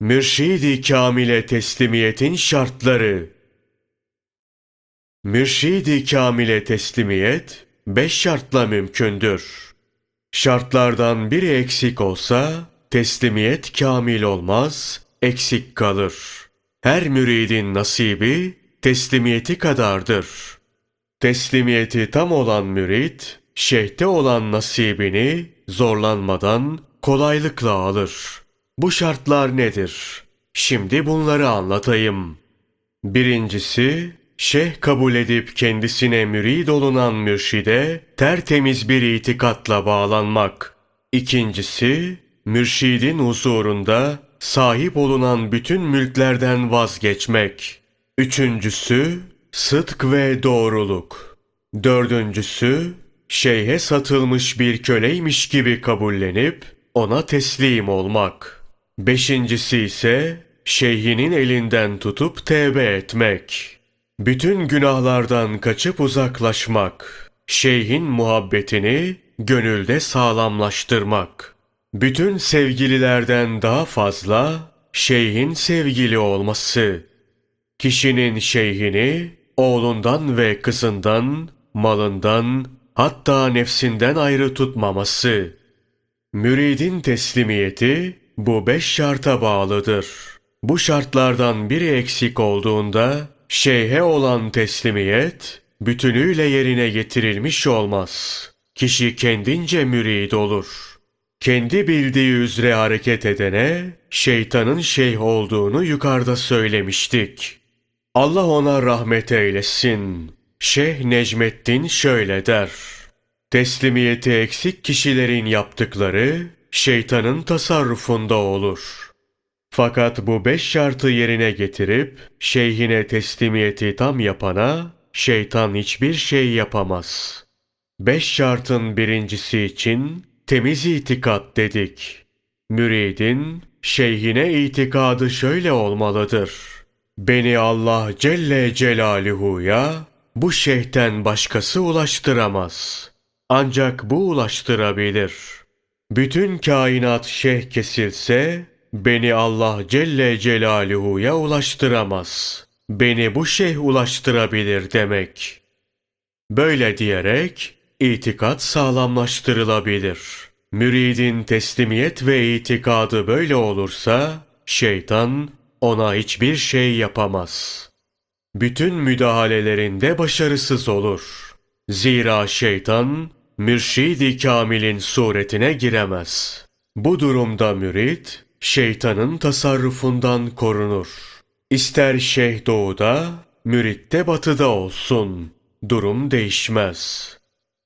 Mürşidi Kamil'e teslimiyetin şartları Mürşidi Kamil'e teslimiyet beş şartla mümkündür. Şartlardan biri eksik olsa teslimiyet kamil olmaz, eksik kalır. Her müridin nasibi teslimiyeti kadardır. Teslimiyeti tam olan mürit, şeyhte olan nasibini zorlanmadan kolaylıkla alır. Bu şartlar nedir? Şimdi bunları anlatayım. Birincisi, şeyh kabul edip kendisine mürid olunan mürşide tertemiz bir itikatla bağlanmak. İkincisi, mürşidin huzurunda sahip olunan bütün mülklerden vazgeçmek. Üçüncüsü, sıdk ve doğruluk. Dördüncüsü, şeyhe satılmış bir köleymiş gibi kabullenip ona teslim olmak. Beşincisi ise şeyhinin elinden tutup tevbe etmek. Bütün günahlardan kaçıp uzaklaşmak. Şeyhin muhabbetini gönülde sağlamlaştırmak. Bütün sevgililerden daha fazla şeyhin sevgili olması. Kişinin şeyhini oğlundan ve kızından, malından, hatta nefsinden ayrı tutmaması. Müridin teslimiyeti bu beş şarta bağlıdır. Bu şartlardan biri eksik olduğunda şeyhe olan teslimiyet bütünüyle yerine getirilmiş olmaz. Kişi kendince mürid olur. Kendi bildiği üzere hareket edene şeytanın şeyh olduğunu yukarıda söylemiştik. Allah ona rahmet eylesin. Şeyh Necmettin şöyle der. Teslimiyeti eksik kişilerin yaptıkları şeytanın tasarrufunda olur. Fakat bu beş şartı yerine getirip şeyhine teslimiyeti tam yapana şeytan hiçbir şey yapamaz. Beş şartın birincisi için temiz itikat dedik. Müridin şeyhine itikadı şöyle olmalıdır. Beni Allah Celle Celaluhu'ya bu şeyhten başkası ulaştıramaz. Ancak bu ulaştırabilir. Bütün kainat şeyh kesilse beni Allah Celle Celaluhu'ya ulaştıramaz. Beni bu şeyh ulaştırabilir demek. Böyle diyerek itikat sağlamlaştırılabilir. Müridin teslimiyet ve itikadı böyle olursa şeytan ona hiçbir şey yapamaz. Bütün müdahalelerinde başarısız olur. Zira şeytan mürşidi kamilin suretine giremez. Bu durumda mürit şeytanın tasarrufundan korunur. İster şeyh doğuda, mürit de batıda olsun. Durum değişmez.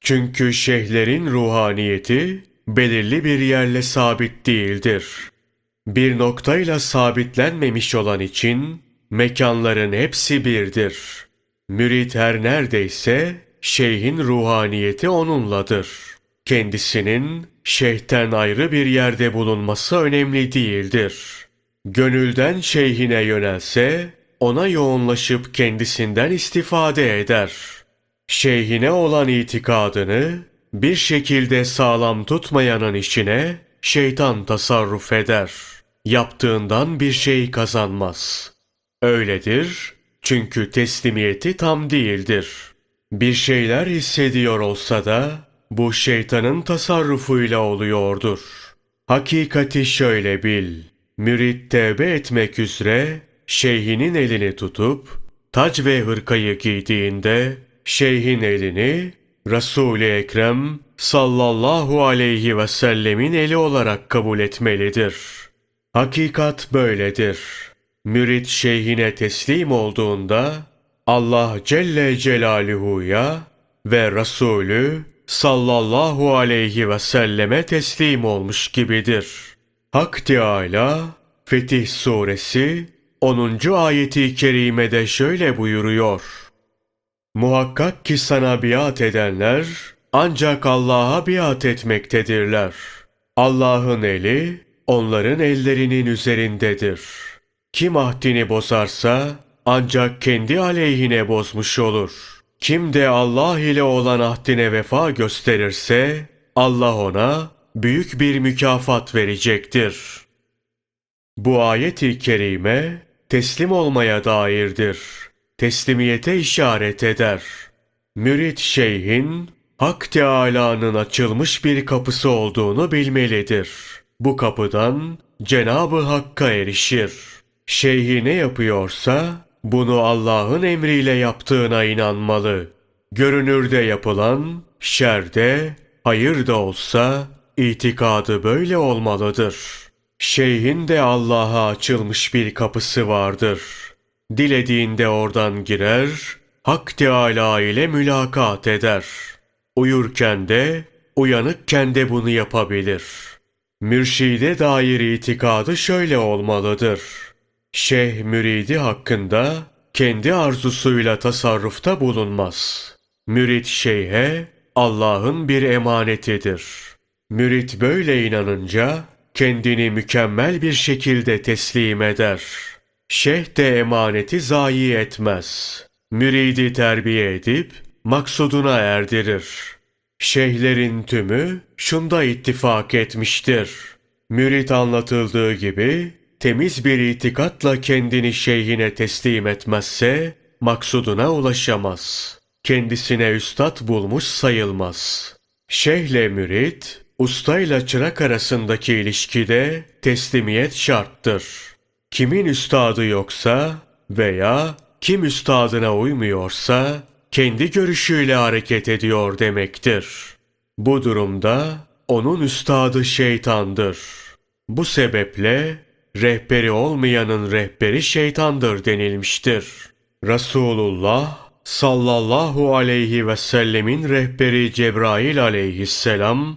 Çünkü şeyhlerin ruhaniyeti belirli bir yerle sabit değildir. Bir noktayla sabitlenmemiş olan için mekanların hepsi birdir. Mürit her neredeyse şeyhin ruhaniyeti onunladır. Kendisinin şeyhten ayrı bir yerde bulunması önemli değildir. Gönülden şeyhine yönelse ona yoğunlaşıp kendisinden istifade eder. Şeyhine olan itikadını bir şekilde sağlam tutmayanın içine şeytan tasarruf eder. Yaptığından bir şey kazanmaz. Öyledir çünkü teslimiyeti tam değildir.'' Bir şeyler hissediyor olsa da bu şeytanın tasarrufuyla oluyordur. Hakikati şöyle bil. Mürit tevbe etmek üzere şeyhinin elini tutup tac ve hırkayı giydiğinde şeyhin elini Resul-i Ekrem sallallahu aleyhi ve sellemin eli olarak kabul etmelidir. Hakikat böyledir. Mürit şeyhine teslim olduğunda Allah Celle Celaluhu'ya ve Resulü sallallahu aleyhi ve selleme teslim olmuş gibidir. Hak Teâlâ Fetih Suresi 10. ayeti kerimede şöyle buyuruyor. Muhakkak ki sana biat edenler ancak Allah'a biat etmektedirler. Allah'ın eli onların ellerinin üzerindedir. Kim ahdini bozarsa ancak kendi aleyhine bozmuş olur. Kim de Allah ile olan ahdine vefa gösterirse Allah ona büyük bir mükafat verecektir.'' Bu ayet-i kerime teslim olmaya dairdir. Teslimiyete işaret eder. Mürit şeyhin Hak Teâlâ'nın açılmış bir kapısı olduğunu bilmelidir. Bu kapıdan Cenab-ı Hakk'a erişir. Şeyhi ne yapıyorsa bunu Allah'ın emriyle yaptığına inanmalı. Görünürde yapılan, şerde, hayır da olsa itikadı böyle olmalıdır. Şeyhin de Allah'a açılmış bir kapısı vardır. Dilediğinde oradan girer, Hak Teâlâ ile mülakat eder. Uyurken de, uyanıkken de bunu yapabilir. Mürşide dair itikadı şöyle olmalıdır. Şeyh müridi hakkında kendi arzusuyla tasarrufta bulunmaz. Mürit şeyhe Allah'ın bir emanetidir. Mürit böyle inanınca kendini mükemmel bir şekilde teslim eder. Şeyh de emaneti zayi etmez. Müridi terbiye edip maksuduna erdirir. Şeyhlerin tümü şunda ittifak etmiştir. Mürit anlatıldığı gibi temiz bir itikatla kendini şeyhine teslim etmezse maksuduna ulaşamaz. Kendisine üstad bulmuş sayılmaz. Şeyhle mürit, ustayla çırak arasındaki ilişkide teslimiyet şarttır. Kimin üstadı yoksa veya kim üstadına uymuyorsa kendi görüşüyle hareket ediyor demektir. Bu durumda onun üstadı şeytandır. Bu sebeple rehberi olmayanın rehberi şeytandır denilmiştir. Resulullah sallallahu aleyhi ve sellemin rehberi Cebrail aleyhisselam,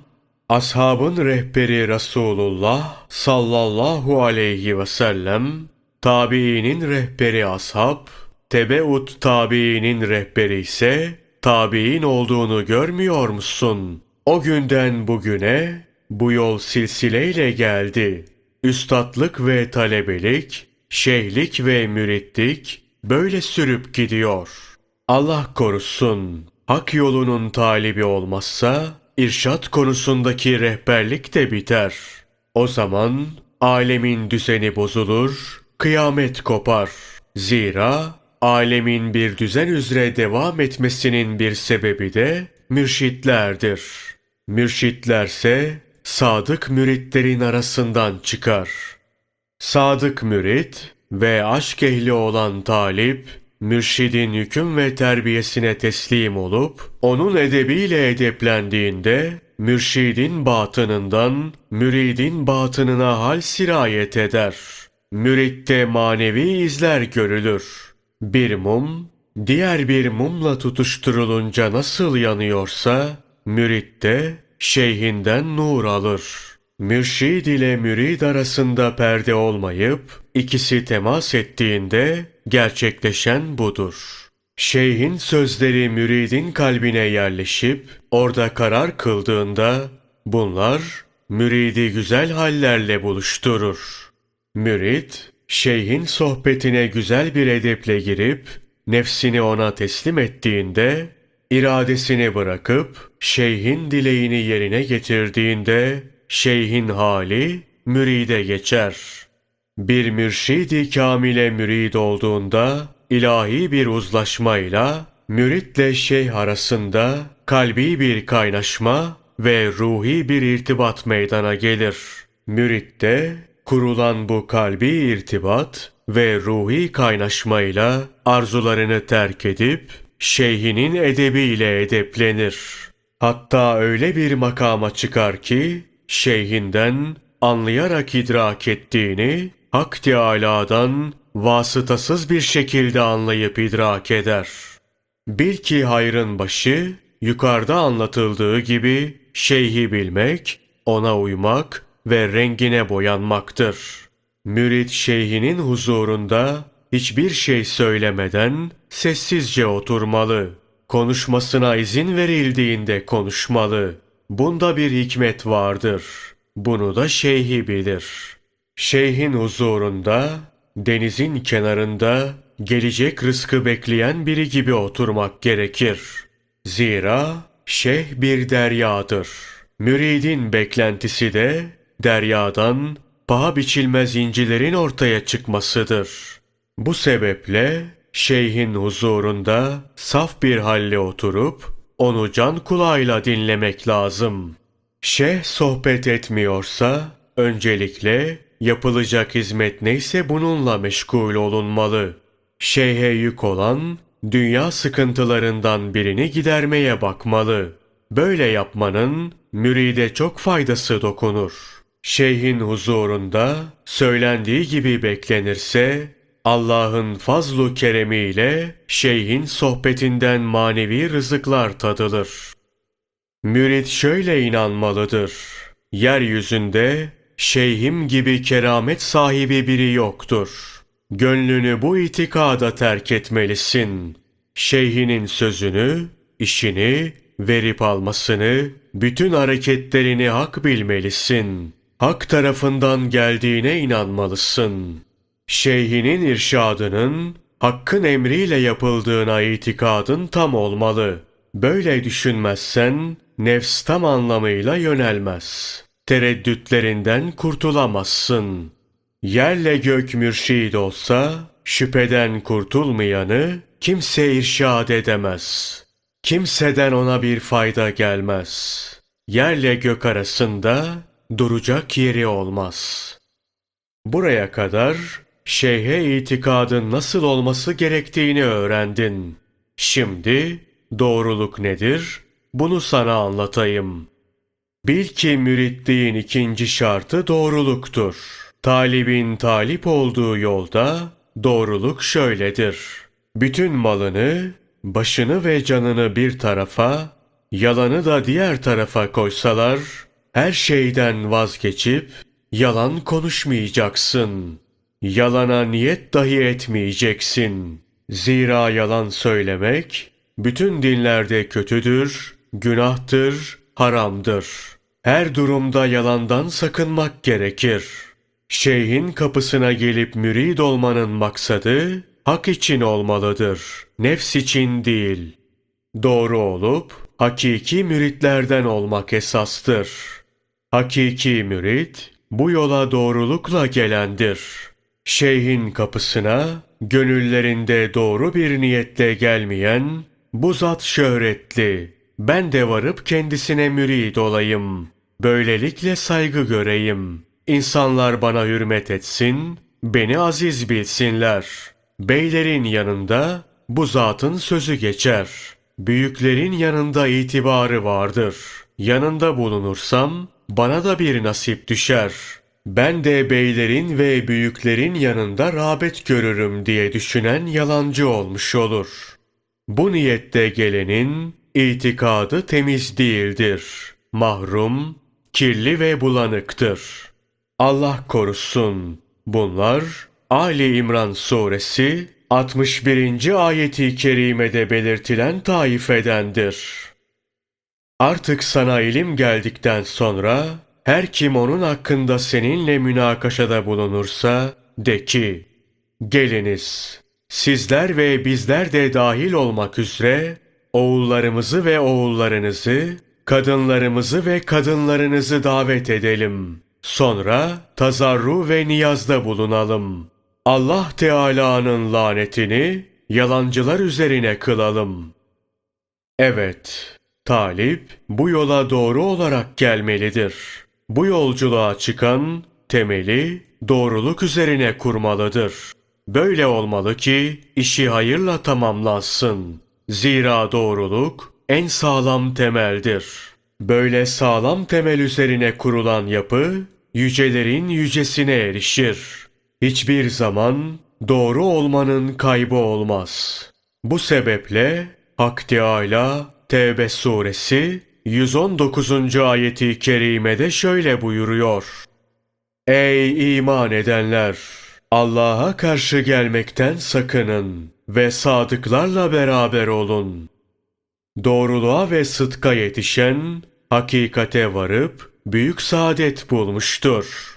ashabın rehberi Resulullah sallallahu aleyhi ve sellem, tabiinin rehberi ashab, tebeut tabiinin rehberi ise tabiin olduğunu görmüyor musun? O günden bugüne bu yol silsileyle geldi. Üstatlık ve talebelik, şeyhlik ve müritlik böyle sürüp gidiyor. Allah korusun, hak yolunun talibi olmazsa, irşat konusundaki rehberlik de biter. O zaman alemin düzeni bozulur, kıyamet kopar. Zira alemin bir düzen üzere devam etmesinin bir sebebi de mürşitlerdir. Mürşitlerse sadık müritlerin arasından çıkar. Sadık mürit ve aşk ehli olan talip, mürşidin hüküm ve terbiyesine teslim olup, onun edebiyle edeplendiğinde, mürşidin batınından, müridin batınına hal sirayet eder. Müritte manevi izler görülür. Bir mum, diğer bir mumla tutuşturulunca nasıl yanıyorsa, müritte şeyhinden nur alır. Mürşid ile mürid arasında perde olmayıp, ikisi temas ettiğinde gerçekleşen budur. Şeyhin sözleri müridin kalbine yerleşip, orada karar kıldığında, bunlar müridi güzel hallerle buluşturur. Mürid, şeyhin sohbetine güzel bir edeple girip, nefsini ona teslim ettiğinde, iradesini bırakıp, şeyhin dileğini yerine getirdiğinde, şeyhin hali müride geçer. Bir mürşidi kamile mürid olduğunda, ilahi bir uzlaşmayla, müritle şeyh arasında kalbi bir kaynaşma ve ruhi bir irtibat meydana gelir. Müritte kurulan bu kalbi irtibat ve ruhi kaynaşmayla arzularını terk edip şeyhinin edebiyle edeplenir. Hatta öyle bir makama çıkar ki şeyhinden anlayarak idrak ettiğini Hak Teâlâ'dan vasıtasız bir şekilde anlayıp idrak eder. Bil ki hayrın başı yukarıda anlatıldığı gibi şeyhi bilmek, ona uymak ve rengine boyanmaktır. Mürit şeyhinin huzurunda hiçbir şey söylemeden sessizce oturmalı. Konuşmasına izin verildiğinde konuşmalı. Bunda bir hikmet vardır. Bunu da şeyhi bilir. Şeyhin huzurunda, denizin kenarında gelecek rızkı bekleyen biri gibi oturmak gerekir. Zira şeyh bir deryadır. Müridin beklentisi de deryadan paha biçilmez incilerin ortaya çıkmasıdır. Bu sebeple şeyhin huzurunda saf bir halle oturup onu can kulağıyla dinlemek lazım. Şeyh sohbet etmiyorsa öncelikle yapılacak hizmet neyse bununla meşgul olunmalı. Şeyhe yük olan dünya sıkıntılarından birini gidermeye bakmalı. Böyle yapmanın müride çok faydası dokunur. Şeyhin huzurunda söylendiği gibi beklenirse Allah'ın fazlu keremiyle şeyhin sohbetinden manevi rızıklar tadılır. Mürit şöyle inanmalıdır. Yeryüzünde şeyhim gibi keramet sahibi biri yoktur. Gönlünü bu itikada terk etmelisin. Şeyhinin sözünü, işini, verip almasını, bütün hareketlerini hak bilmelisin. Hak tarafından geldiğine inanmalısın. Şeyhinin irşadının, hakkın emriyle yapıldığına itikadın tam olmalı. Böyle düşünmezsen, nefs tam anlamıyla yönelmez. Tereddütlerinden kurtulamazsın. Yerle gök mürşid olsa, şüpheden kurtulmayanı kimse irşad edemez. Kimseden ona bir fayda gelmez. Yerle gök arasında duracak yeri olmaz. Buraya kadar şeyhe itikadın nasıl olması gerektiğini öğrendin. Şimdi doğruluk nedir? Bunu sana anlatayım. Bil ki müritliğin ikinci şartı doğruluktur. Talibin talip olduğu yolda doğruluk şöyledir. Bütün malını, başını ve canını bir tarafa, yalanı da diğer tarafa koysalar, her şeyden vazgeçip yalan konuşmayacaksın. Yalana niyet dahi etmeyeceksin. Zira yalan söylemek bütün dinlerde kötüdür, günahtır, haramdır. Her durumda yalandan sakınmak gerekir. Şeyhin kapısına gelip mürid olmanın maksadı hak için olmalıdır, nefs için değil. Doğru olup hakiki müritlerden olmak esastır. Hakiki mürit bu yola doğrulukla gelendir. Şeyhin kapısına gönüllerinde doğru bir niyetle gelmeyen bu zat şöhretli. Ben de varıp kendisine mürid olayım. Böylelikle saygı göreyim. İnsanlar bana hürmet etsin, beni aziz bilsinler. Beylerin yanında bu zatın sözü geçer. Büyüklerin yanında itibarı vardır. Yanında bulunursam bana da bir nasip düşer. Ben de beylerin ve büyüklerin yanında rağbet görürüm diye düşünen yalancı olmuş olur. Bu niyette gelenin itikadı temiz değildir. Mahrum, kirli ve bulanıktır. Allah korusun. Bunlar Ali İmran suresi 61. ayeti kerimede belirtilen taifedendir. Artık sana ilim geldikten sonra her kim onun hakkında seninle münakaşada bulunursa de ki geliniz sizler ve bizler de dahil olmak üzere oğullarımızı ve oğullarınızı, kadınlarımızı ve kadınlarınızı davet edelim. Sonra tazarru ve niyazda bulunalım. Allah Teala'nın lanetini yalancılar üzerine kılalım. Evet, Talip bu yola doğru olarak gelmelidir. Bu yolculuğa çıkan temeli doğruluk üzerine kurmalıdır. Böyle olmalı ki işi hayırla tamamlansın. Zira doğruluk en sağlam temeldir. Böyle sağlam temel üzerine kurulan yapı yücelerin yücesine erişir. Hiçbir zaman doğru olmanın kaybı olmaz. Bu sebeple Hak Teâlâ Tevbe suresi 119. ayeti kerimede şöyle buyuruyor. Ey iman edenler! Allah'a karşı gelmekten sakının ve sadıklarla beraber olun. Doğruluğa ve sıdka yetişen, hakikate varıp büyük saadet bulmuştur.''